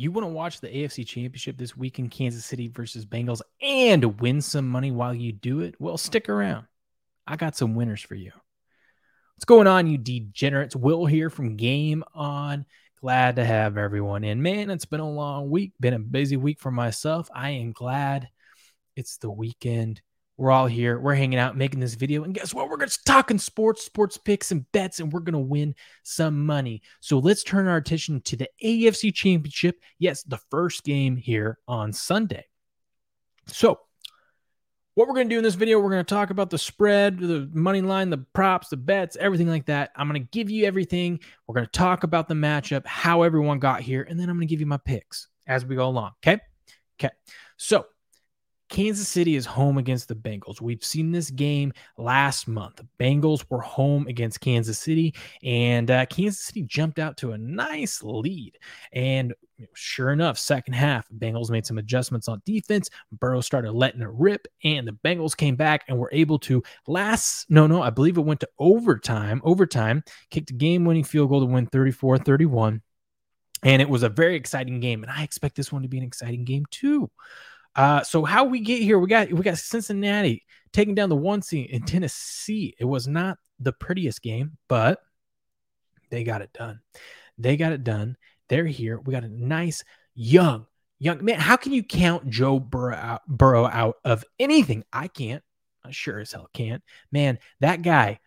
You want to watch the AFC Championship this week in Kansas City versus Bengals and win some money while you do it? Well, stick around. I got some winners for you. What's going on, you degenerates? Will here from Game On. Glad to have everyone in. Man, it's been a long week, been a busy week for myself. I am glad it's the weekend. We're all here. We're hanging out, making this video. And guess what? We're to talking sports, sports picks, and bets, and we're going to win some money. So let's turn our attention to the AFC Championship. Yes, the first game here on Sunday. So what we're going to do in this video, we're going to talk about the spread, the money line, the props, the bets, everything like that. I'm going to give you everything. We're going to talk about the matchup, how everyone got here, and then I'm going to give you my picks as we go along. Okay. Okay. So Kansas City is home against the Bengals. We've seen this game last month. The Bengals were home against Kansas City, and uh, Kansas City jumped out to a nice lead. And sure enough, second half, Bengals made some adjustments on defense. Burrow started letting it rip, and the Bengals came back and were able to last. No, no, I believe it went to overtime. Overtime kicked a game-winning field goal to win 34-31. And it was a very exciting game, and I expect this one to be an exciting game too. Uh, so how we get here? We got we got Cincinnati taking down the one seed in Tennessee. It was not the prettiest game, but they got it done. They got it done. They're here. We got a nice young young man. How can you count Joe Burrow out, Burrow out of anything? I can't. I sure as hell can't. Man, that guy.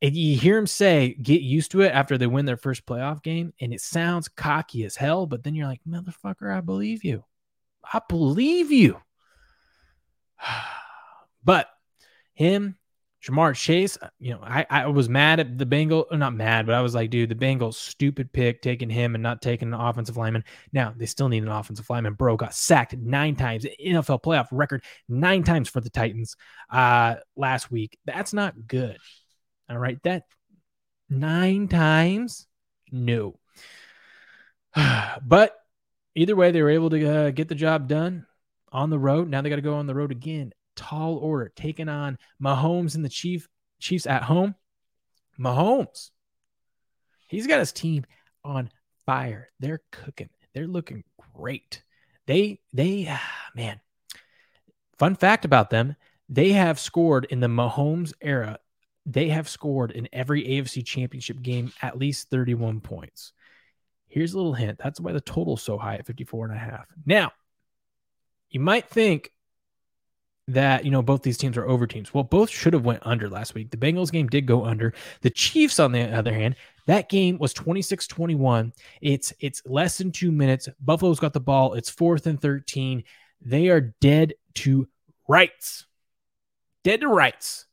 If you hear him say, "Get used to it." After they win their first playoff game, and it sounds cocky as hell, but then you're like, "Motherfucker, I believe you." I believe you. But him, Ja'Marr Chase, uh, you know, I, I was mad at the Bengals, not mad, but I was like, dude, the Bengals stupid pick taking him and not taking an offensive lineman. Now they still need an offensive lineman. Bro got sacked nine times, NFL playoff record nine times for the Titans uh last week. That's not good. All right, that nine times, no. but either way, they were able to uh, get the job done on the road. Now they got to go on the road again. Tall order, taking on Mahomes and the Chief Chiefs at home. Mahomes, he's got his team on fire. They're cooking. They're looking great. They they ah, man. Fun fact about them: they have scored in the Mahomes era. They have scored in every AFC Championship game at least 31 points. Here's a little hint. That's why the total's so high at 54 and a half. Now, you might think that, you know, both these teams are over teams. Well, both should have went under last week. The Bengals game did go under. The Chiefs, on the other hand, that game was 26-21. It's it's less than two minutes. Buffalo's got the ball. It's fourth and 13. They are dead to rights. Dead to rights.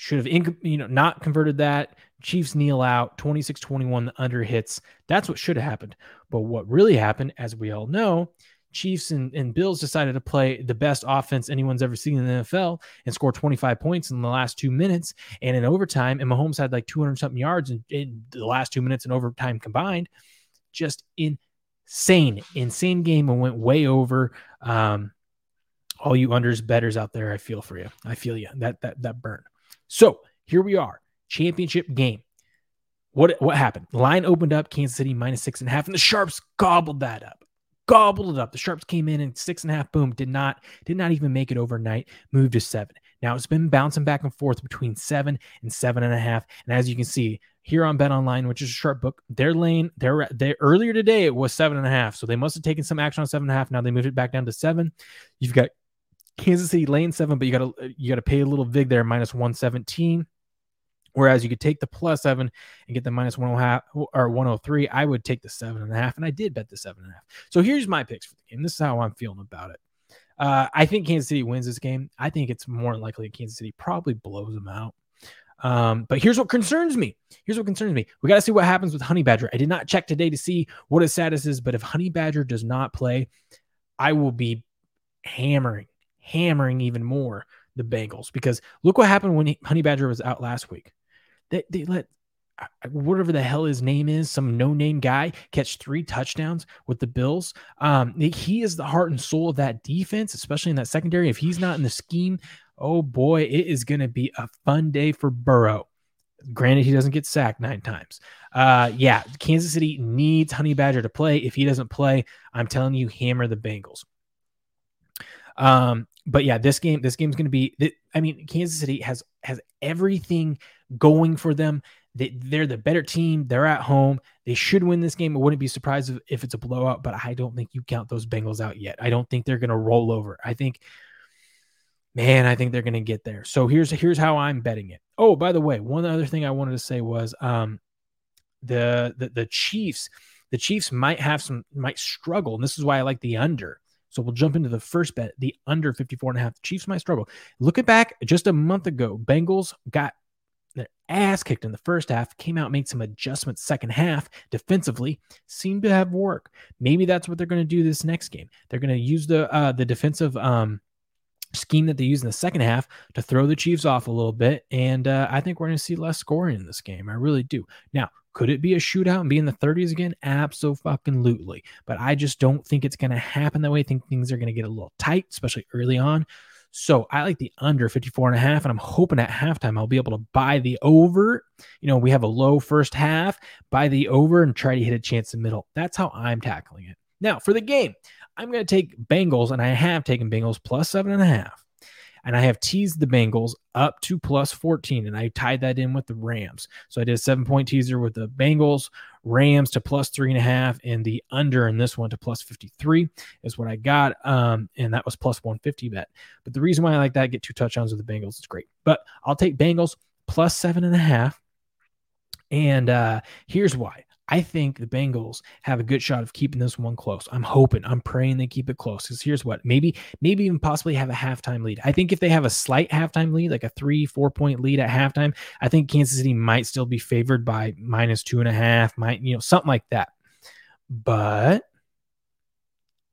Should have, you know, not converted that. Chiefs kneel out, 26 21, the under hits. That's what should have happened. But what really happened, as we all know, Chiefs and, and Bills decided to play the best offense anyone's ever seen in the NFL and score 25 points in the last two minutes. And in overtime, and Mahomes had like 200 something yards in, in the last two minutes and overtime combined. Just insane, insane game and went way over. Um, all you unders, betters out there, I feel for you. I feel you. That that that burn. So here we are championship game. What what happened? Line opened up, Kansas City minus six and a half, and the Sharps gobbled that up. Gobbled it up. The Sharps came in and six and a half, boom, did not did not even make it overnight. Moved to seven. Now it's been bouncing back and forth between seven and seven and a half. And as you can see here on Bet Online, which is a sharp book, their lane, their they earlier today it was seven and a half. So they must have taken some action on seven and a half. Now they moved it back down to seven. You've got Kansas City lane seven, but you got to you got to pay a little vig there, minus one seventeen. Whereas you could take the plus seven and get the minus one half or 103. I would take the seven and a half, and I did bet the seven and a half. So here's my picks for the game. This is how I'm feeling about it. Uh, I think Kansas City wins this game. I think it's more likely Kansas City probably blows them out. Um, but here's what concerns me. Here's what concerns me. We got to see what happens with Honey Badger. I did not check today to see what his status is, but if Honey Badger does not play, I will be hammering, hammering even more the Bengals because look what happened when Honey Badger was out last week. They, they let whatever the hell his name is, some no name guy, catch three touchdowns with the Bills. Um, he is the heart and soul of that defense, especially in that secondary. If he's not in the scheme, oh boy, it is going to be a fun day for Burrow. Granted, he doesn't get sacked nine times. Uh, yeah, Kansas City needs Honey Badger to play. If he doesn't play, I'm telling you, hammer the Bengals. Um, but yeah, this game, this game's going to be. I mean, Kansas City has has everything going for them. They, they're the better team. They're at home. They should win this game. I wouldn't be surprised if, if it's a blowout, but I don't think you count those Bengals out yet. I don't think they're going to roll over. I think, man, I think they're going to get there. So here's here's how I'm betting it. Oh, by the way, one other thing I wanted to say was um, the the the Chiefs. The Chiefs might have some might struggle, and this is why I like the under. So we'll jump into the first bet, the under 54 and a half. The Chiefs might struggle. Looking back just a month ago, Bengals got their ass kicked in the first half, came out, made some adjustments second half defensively, seemed to have work. Maybe that's what they're going to do this next game. They're going to use the uh, the defensive um, scheme that they use in the second half to throw the Chiefs off a little bit, and uh, I think we're going to see less scoring in this game. I really do. Now, could it be a shootout and be in the 30s again? Absolutely. But I just don't think it's going to happen that way. I think things are going to get a little tight, especially early on. So I like the under 54 and a half, and I'm hoping at halftime I'll be able to buy the over. You know, we have a low first half, buy the over and try to hit a chance in the middle. That's how I'm tackling it. Now for the game, I'm going to take Bengals, and I have taken Bengals plus seven and a half and I have teased the Bengals up to plus 14, and I tied that in with the Rams. So I did a seven point teaser with the Bengals, Rams to plus three and a half, and the under in this one to plus 53 is what I got. Um, and that was plus 150 bet. But the reason why I like that, get two touchdowns with the Bengals, it's great. But I'll take Bengals plus seven and a half. And uh, here's why I think the Bengals have a good shot of keeping this one close. I'm hoping, I'm praying they keep it close. Because here's what maybe, maybe even possibly have a halftime lead. I think if they have a slight halftime lead, like a three, four point lead at halftime, I think Kansas City might still be favored by minus two and a half, might, you know, something like that. But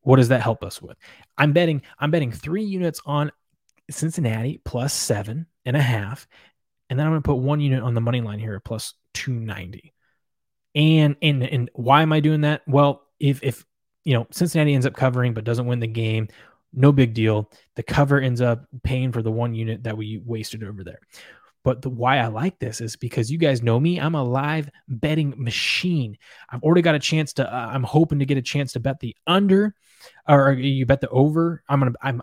what does that help us with? I'm betting, I'm betting three units on Cincinnati plus seven and a half. And then I'm going to put one unit on the money line here plus 290. And and and why am I doing that? Well, if if you know Cincinnati ends up covering but doesn't win the game, no big deal. The cover ends up paying for the one unit that we wasted over there. But the why I like this is because you guys know me. I'm a live betting machine. I've already got a chance to. Uh, I'm hoping to get a chance to bet the under, or you bet the over. I'm gonna. I'm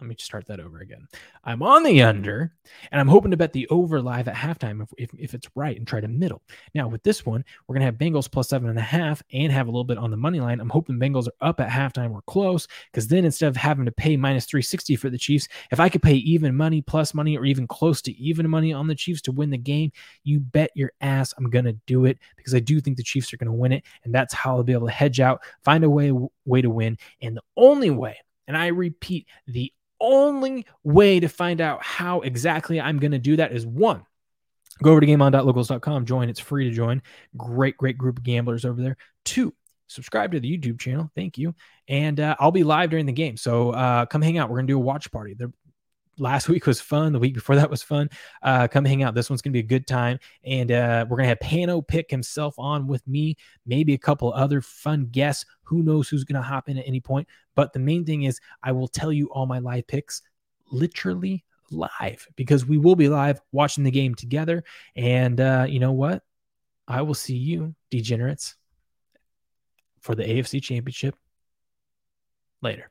let me just start that over again. I'm on the under, and I'm hoping to bet the over live at halftime if, if, if, it's right and try to middle. Now, with this one, we're going to have Bengals plus seven and a half and have a little bit on the money line. I'm hoping Bengals are up at halftime or close because then instead of having to pay minus 360 for the Chiefs, if I could pay even money, plus money, or even close to even money on the Chiefs to win the game, you bet your ass I'm going to do it because I do think the Chiefs are going to win it. And that's how I'll be able to hedge out, find a way, way to win. And the only way and I repeat, the only way to find out how exactly I'm going to do that is one, go over to gameon.locals.com, join. It's free to join. Great, great group of gamblers over there. Two, subscribe to the YouTube channel. Thank you. And uh, I'll be live during the game. So uh, come hang out. We're going to do a watch party. The last week was fun. The week before that was fun. Uh, come hang out. This one's going to be a good time. And uh, we're going to have Pano pick himself on with me, maybe a couple other fun guests. Who knows who's going to hop in at any point. But the main thing is, I will tell you all my live picks literally live because we will be live watching the game together. And uh, you know what? I will see you, degenerates, for the AFC Championship later.